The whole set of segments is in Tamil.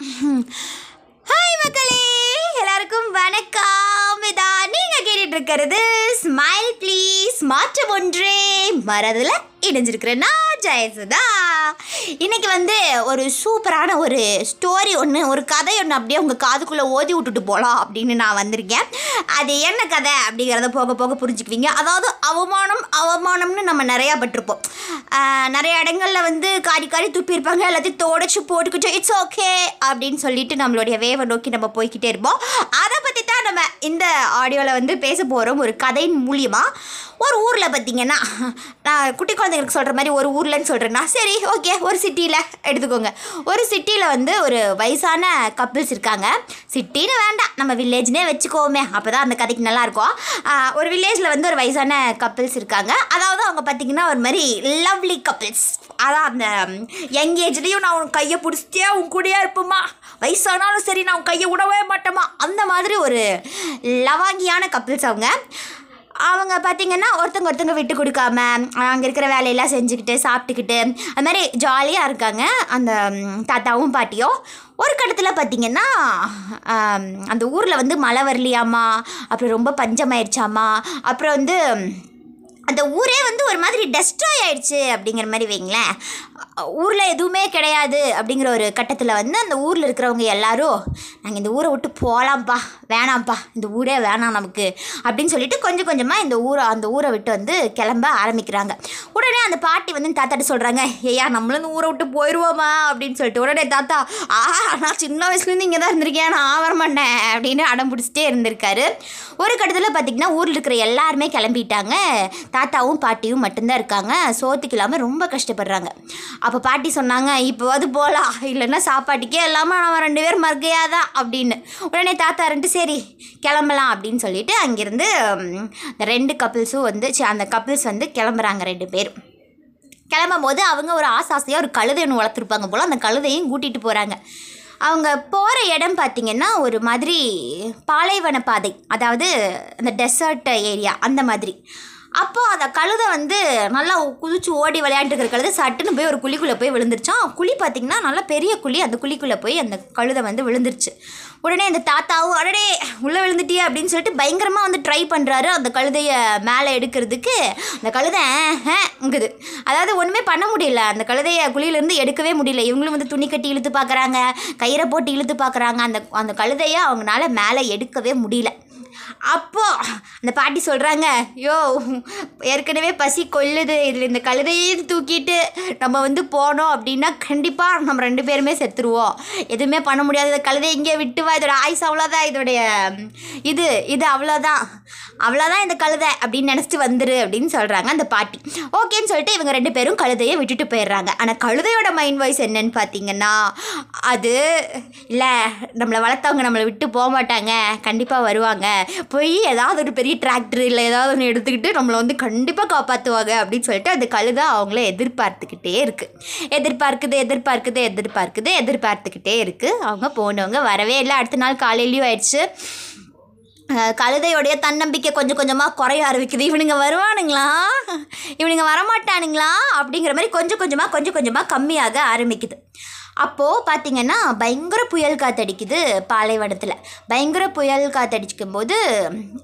ஹாய் மக்களே. எல்லாருக்கும் வணக்கம். இதா நீங்க கேட்டுட்டு இருக்கிறது ஸ்மைல் ப்ளீஸ் மாற்றம் ஒன்றே. மறதுல இணைஞ்சிருக்கிறேன் நான் ஜெயசுதா. இன்னைக்கு வந்து ஒரு சூப்பரான ஒரு ஸ்டோரி ஒன்று ஒரு கதை ஒன்று அப்படியே உங்கள் காதுக்குள்ளே ஓதி விட்டுட்டு போகலாம் அப்படின்னு நான் வந்திருக்கேன். அது என்ன கதை அப்படிங்கிறத போக போக புரிஞ்சுக்குவீங்க. அதாவது அவமானம் அவமானம்னு நம்ம நிறையா பட்டிருப்போம். நிறைய இடங்களில் வந்து காரி காரி துப்பியிருப்பாங்க எல்லாத்தையும் தொடச்சி போட்டுக்கிட்டோம் இட்ஸ் ஓகே அப்படின்னு சொல்லிட்டு நம்மளுடைய வேவை நோக்கி நம்ம போய்கிட்டே இருப்போம். அதை பற்றி நம்ம இந்த ஆடியோவில் வந்து பேச போகிறோம் ஒரு கதையின் மூலியமாக ஒரு ஊரில் பார்த்தீங்கன்னா நான் குட்டி குழந்தைங்களுக்கு சொல்கிற மாதிரி ஒரு ஊர்லன்னு சொல்கிறேன்னா சரி ஓகே ஒரு சிட்டியில் எடுத்துக்கோங்க. ஒரு சிட்டியில் வந்து ஒரு வயசான கப்பிள்ஸ் இருக்காங்க. சிட்டின்னு வேண்டாம். நம்ம வில்லேஜ்னே வச்சுக்கோமே. அப்போ தான் அந்த கதைக்கு நல்லாயிருக்கும். ஒரு வில்லேஜில் வந்து ஒரு வயசான கப்பிள்ஸ் இருக்காங்க. அதாவது அவங்க பார்த்திங்கன்னா ஒரு மாதிரி லவ்லி கப்பிள்ஸ் அதான் அந்த யங் ஏஜ்லேயும் நான் உன் கையை பிடிச்சிட்டே உன் கூடயே இருப்போமா வயசானாலும் சரி நான் உன் கையை விடவே மாட்டோமா அந்த மாதிரி ஒரு லவாங்கியான கப்பிள்ஸ் அவங்க. அவங்க பார்த்தீங்கன்னா ஒருத்தங்க ஒருத்தங்க விட்டு கொடுக்காம அங்கே இருக்கிற வேலையெல்லாம் செஞ்சுக்கிட்டு சாப்பிட்டுக்கிட்டு அது மாதிரி ஜாலியாக இருக்காங்க. அந்த தாத்தாவும் பாட்டியும். ஒரு கட்டத்தில் பார்த்தீங்கன்னா அந்த ஊரில் வந்து மழை வரலையாமா? அப்புறம் ரொம்ப பஞ்சமாயிருச்சாமா? அப்புறம் வந்து அந்த ஊரே வந்து ஒரு மாதிரி டெஸ்ட்ராய் ஆயிடுச்சு அப்படிங்கிற மாதிரி வைங்களேன். ஊரில் எதுவுமே கிடையாது அப்படிங்கிற ஒரு கட்டத்தில் வந்து அந்த ஊரில் இருக்கிறவங்க எல்லாரும் நாங்கள் இந்த ஊரை விட்டு போகலாம்ப்பா வேணாம்ப்பா இந்த ஊரே வேணாம் நமக்கு அப்படின்னு சொல்லிட்டு கொஞ்சம் கொஞ்சமாக இந்த ஊரை அந்த ஊரை விட்டு வந்து கிளம்ப ஆரம்பிக்கிறாங்க. உடனே அந்த பாட்டி வந்து தாத்தாட்ட சொல்கிறாங்க ஏயா நம்மளும் இந்த ஊரை விட்டு போயிடுவோமா அப்படின்னு சொல்லிட்டு உடனே தாத்தா ஆ நான் சின்ன வயசுலேருந்து இங்கே தான் இருந்திருக்கேன் நான் வர மாட்டேன் அப்படின்னு அடம் பிடிச்சிட்டே இருந்திருக்காரு. ஒரு கட்டத்தில் பார்த்தீங்கன்னா ஊரில் இருக்கிற எல்லாருமே கிளம்பிட்டாங்க. தாத்தாவும் பாட்டியும் மட்டும்தான் இருக்காங்க. சோத்துக்கு இல்லாமல் ரொம்ப கஷ்டப்படுறாங்க. அப்போ பாட்டி சொன்னாங்க இப்போவாது போகலாம் இல்லைன்னா சாப்பாட்டுக்கே இல்லாமல் நம்ம ரெண்டு பேர் மறுக்கையாதான் அப்படின்னு. உடனே தாத்தா ரெண்டு சரி கிளம்பலாம் அப்படின்னு சொல்லிட்டு அங்கேருந்து இந்த ரெண்டு கப்பிள்ஸும் வந்து அந்த கப்பிள்ஸ் வந்து கிளம்புறாங்க ரெண்டு பேரும் கிளம்பும் போது அவங்க ஒரு ஆசாசையாக ஒரு கழுதை ஒன்று வளர்த்துருப்பாங்க போல் அந்த கழுதையும் கூட்டிகிட்டு போகிறாங்க அவங்க போகிற இடம் பார்த்திங்கன்னா ஒரு மாதிரி பாலைவன பாதை அதாவது அந்த டெசர்ட் ஏரியா அந்த மாதிரி. அப்போது அந்த கழுதை வந்து நல்லா குதிச்சு ஓடி விளையாண்டுக்கிற கழுதை சட்டுன்னு போய் ஒரு குழிக்குள்ளே போய் விழுந்துருச்சான் குழி பார்த்திங்கன்னா நல்லா பெரிய குழி அந்த குழிக்குள்ளே போய் அந்த கழுதை வந்து விழுந்துருச்சு. உடனே அந்த தாத்தாவும் அடடே உள்ளே விழுந்துட்டியே அப்படின்னு சொல்லிட்டு பயங்கரமாக வந்து ட்ரை பண்ணுறாரு அந்த கழுதையை மேலே எடுக்கிறதுக்கு. அந்த கழுதை ஆஹுங்குது அதாவது ஒன்றுமே பண்ண முடியல. அந்த கழுதையை குழியிலேருந்து எடுக்கவே முடியல. இவங்களும் வந்து துணி கட்டி இழுத்து பார்க்குறாங்க கயிறை போட்டு இழுத்து பார்க்குறாங்க அந்த அந்த கழுதையை அவங்களால மேலே எடுக்கவே முடியல. அப்போது அந்த பாட்டி சொல்கிறாங்க யோ ஏற்கனவே பசி கொல்லுது இதில் இந்த கழுதையே தூக்கிட்டு நம்ம வந்து போனோம் அப்படின்னா கண்டிப்பாக நம்ம ரெண்டு பேருமே செத்துருவோம். எதுவுமே பண்ண முடியாது. இந்த கழுதை இங்கே விட்டு வா. இதோட ஆயுஸ் அவ்வளோதான் இதோடைய இது இது அவ்வளோதான் அவ்வளோதான் இந்த கழுதை. அப்படின்னு நினச்சிட்டு வந்துரு அப்படின்னு சொல்கிறாங்க அந்த பாட்டி. ஓகேன்னு சொல்லிட்டு இவங்க ரெண்டு பேரும் கழுதையை விட்டுட்டு போயிடுறாங்க. ஆனால் கழுதையோட மைண்ட் வாய்ஸ் என்னன்னு பார்த்தீங்கன்னா அது இல்லை நம்மளை வளர்த்தவங்க நம்மளை விட்டு போக மாட்டாங்க. கண்டிப்பாக வருவாங்க. போய் ஏதாவது ஒரு பெரிய டிராக்டர் இல்லை ஏதாவது ஒன்று எடுத்துக்கிட்டு நம்மளை வந்து கண்டிப்பாக காப்பாற்றுவாங்க அப்படின்னு சொல்லிட்டு அந்த கழுதை அவங்கள எதிர்பார்த்துக்கிட்டே இருக்குது எதிர்பார்க்குது எதிர்பார்க்குது எதிர்பார்க்குது எதிர்பார்த்துக்கிட்டே இருக்குது அவங்க போனவங்க வரவே இல்லை. அடுத்த நாள் காலையிலையும் ஆயிடுச்சு. அஹ் கழுதையோடைய தன்னம்பிக்கை கொஞ்சம் கொஞ்சமாக குறைய ஆரம்பிக்குது. இவனுங்க வருவானுங்களா? இவனுங்க வரமாட்டானுங்களா? அப்படிங்கிற மாதிரி கொஞ்சம் கொஞ்சமாக கொஞ்சம் கொஞ்சமாக கம்மியாக ஆரம்பிக்குது. அப்போது பார்த்தீங்கன்னா பயங்கர புயல் காத்தடிக்குது பாலைவனத்தில். பயங்கர புயல் காத்தடிக்கும் போது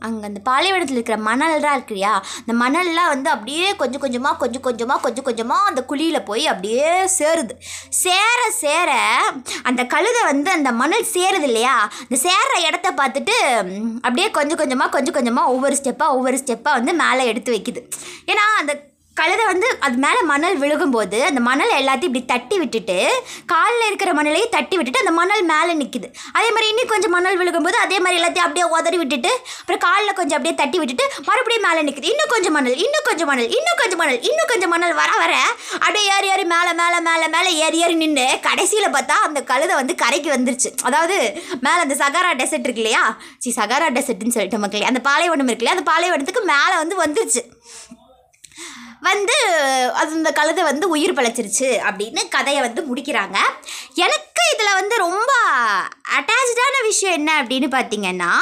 அங்கே அந்த பாலைவனத்தில் இருக்கிற மணல்லாம் இருக்குல்லையா அந்த மணல்லாம் வந்து அப்படியே கொஞ்சம் கொஞ்சமாக கொஞ்சம் கொஞ்சமாக கொஞ்சம் கொஞ்சமாக அந்த குழியில் போய் அப்படியே சேருது. சேர சேர அந்த கழுதை வந்து அந்த மணல் சேருது இல்லையா அந்த சேர்ற இடத்த பார்த்துட்டு அப்படியே கொஞ்சம் கொஞ்சமாக கொஞ்சம் கொஞ்சமாக ஒவ்வொரு ஸ்டெப்பாக ஒவ்வொரு ஸ்டெப்பாக வந்து மேலே எடுத்து வைக்குது. ஏன்னா அந்த கழுதை வந்து அது மேலே மணல் விழுகும்போது அந்த மணல் எல்லாத்தையும் இப்படி தட்டி விட்டுட்டு காலில் இருக்கிற மணலையும் தட்டி விட்டுட்டு அந்த மணல் மேலே நிற்குது அதே மாதிரி இன்னும் கொஞ்சம் மணல் விழுகும்போது அதே மாதிரி எல்லாத்தையும் அப்படியே உதறி விட்டுட்டு அப்புறம் காலில் கொஞ்சம் அப்படியே தட்டி விட்டுட்டு மறுபடியும் மேலே நிற்குது இன்னும் கொஞ்சம் மணல் இன்னும் கொஞ்சம் மணல் இன்னும் கொஞ்சம் மணல் இன்னும் கொஞ்சம் மணல் வர வர அப்படியே ஏறி ஏறி மேலே மேலே மேலே மேலே ஏறி ஏறி நின்று கடைசியில் பார்த்தா அந்த கழுதை வந்து கரைக்கு வந்துருச்சு. அதாவது மேலே அந்த சகாரா டெசர்ட் இருக்கு இல்லையா? சி சகாரா டெசர்ட்னு சொல்லிட்டு மக்களே. அந்த பாலைவனம் இருக்கு இல்லையா? அந்த பாலைவனத்துக்கு மேலே வந்து வந்துருச்சு. வந்து அது இந்த கழுதை வந்து உயிர் பிழைச்சிருச்சு அப்படின்னு கதையை வந்து முடிக்கிறாங்க. எனக்கு இதில் வந்து ரொம்ப அட்டாச்சான விஷயம் என்ன அப்படின்னு பார்த்தீங்கன்னா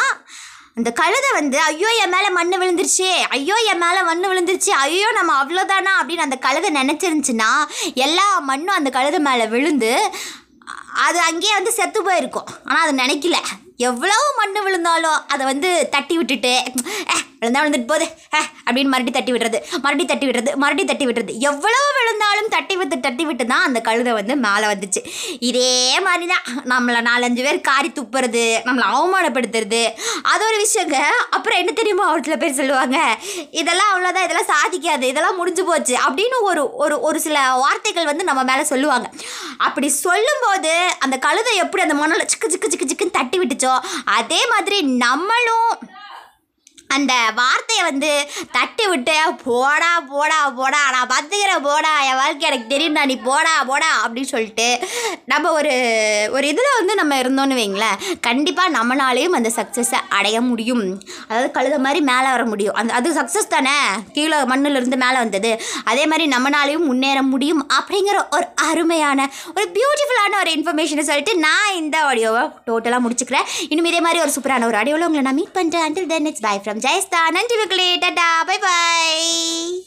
அந்த கழுதை வந்து ஐயோ என் மேலே மண் விழுந்துருச்சு ஐயோ என் மேலே மண் விழுந்துருச்சு ஐயோ நம்ம அவ்வளோதானா அப்படின்னு அந்த கழுதை நினச்சிருந்துச்சுன்னா எல்லா மண்ணும் அந்த கழுதை மேலே விழுந்து அது அங்கேயே வந்து செத்து போயிருக்கும். ஆனால் அது நினைக்கல. எவ்வளோ மண் விழுந்தாலும் அதை வந்து தட்டி விட்டுட்டு விழுந்தா விழுந்துட்டு போகுது. அப்படின்னு மறுபடியும் தட்டி விடுறது. மறுபடியும் தட்டி விடுறது. மறுபடி தட்டி விடுறது. எவ்வளோ விழுந்தாலும் தட்டி விட்டு தட்டி விட்டு தான் அந்த கழுதை வந்து மேலே வந்துச்சு. இதே மாதிரி தான் நம்மளை நாலஞ்சு பேர் காரி துப்புறது நம்மளை அவமானப்படுத்துறது. அது ஒரு விஷயங்க. அப்புறம் என்ன தெரியுமா ஒரு சில பேர் சொல்லுவாங்க? இதெல்லாம் அவ்வளோதான் இதெல்லாம் சாதிக்காது இதெல்லாம் முடிஞ்சு போச்சு அப்படின்னு ஒரு ஒரு ஒரு சில வார்த்தைகள் வந்து நம்ம மேலே சொல்லுவாங்க. அப்படி சொல்லும்போது அந்த கழுதை எப்படி அந்த மணலை சிக்கு சிக்கு சிக்கு சிக்குன்னு தட்டி விட்டுச்சோ அதே மாதிரி நம்மளும் அந்த வார்த்தையை வந்து தட்டி விட்டு போடா போடா போடா நான் பார்த்துக்கிறேன் போடா என் வாழ்க்கை எனக்கு தெரியும்டா நீ போடா போடா அப்படின்னு சொல்லிட்டு நம்ம ஒரு ஒரு இதில் வந்து நம்ம இருந்தோன்னு வைங்களேன். கண்டிப்பாக நம்மளாலேயும் அந்த சக்ஸஸை அடைய முடியும். அதாவது கழுத மாதிரி மேலே வர முடியும். அந்த அது சக்ஸஸ் தானே? கீழே மண்ணிலிருந்து மேலே வந்தது. அதே மாதிரி நம்மளாலேயும் முன்னேற முடியும் அப்படிங்கிற ஒரு அருமையான ஒரு பியூட்டிஃபுல்லான ஒரு இன்ஃபர்மேஷனை சொல்லிட்டு நான் இந்த ஆடியோவை டோட்டலாக முடிச்சுக்கிறேன். இன்னும் இதே மாதிரி ஒரு சூப்பரான ஒரு ஆடியோவில் உங்களை நான் மீட் பண்ணுறேன் until then it's bye from Jayastha. நன்றி மக்களே. டாடா. Bye bye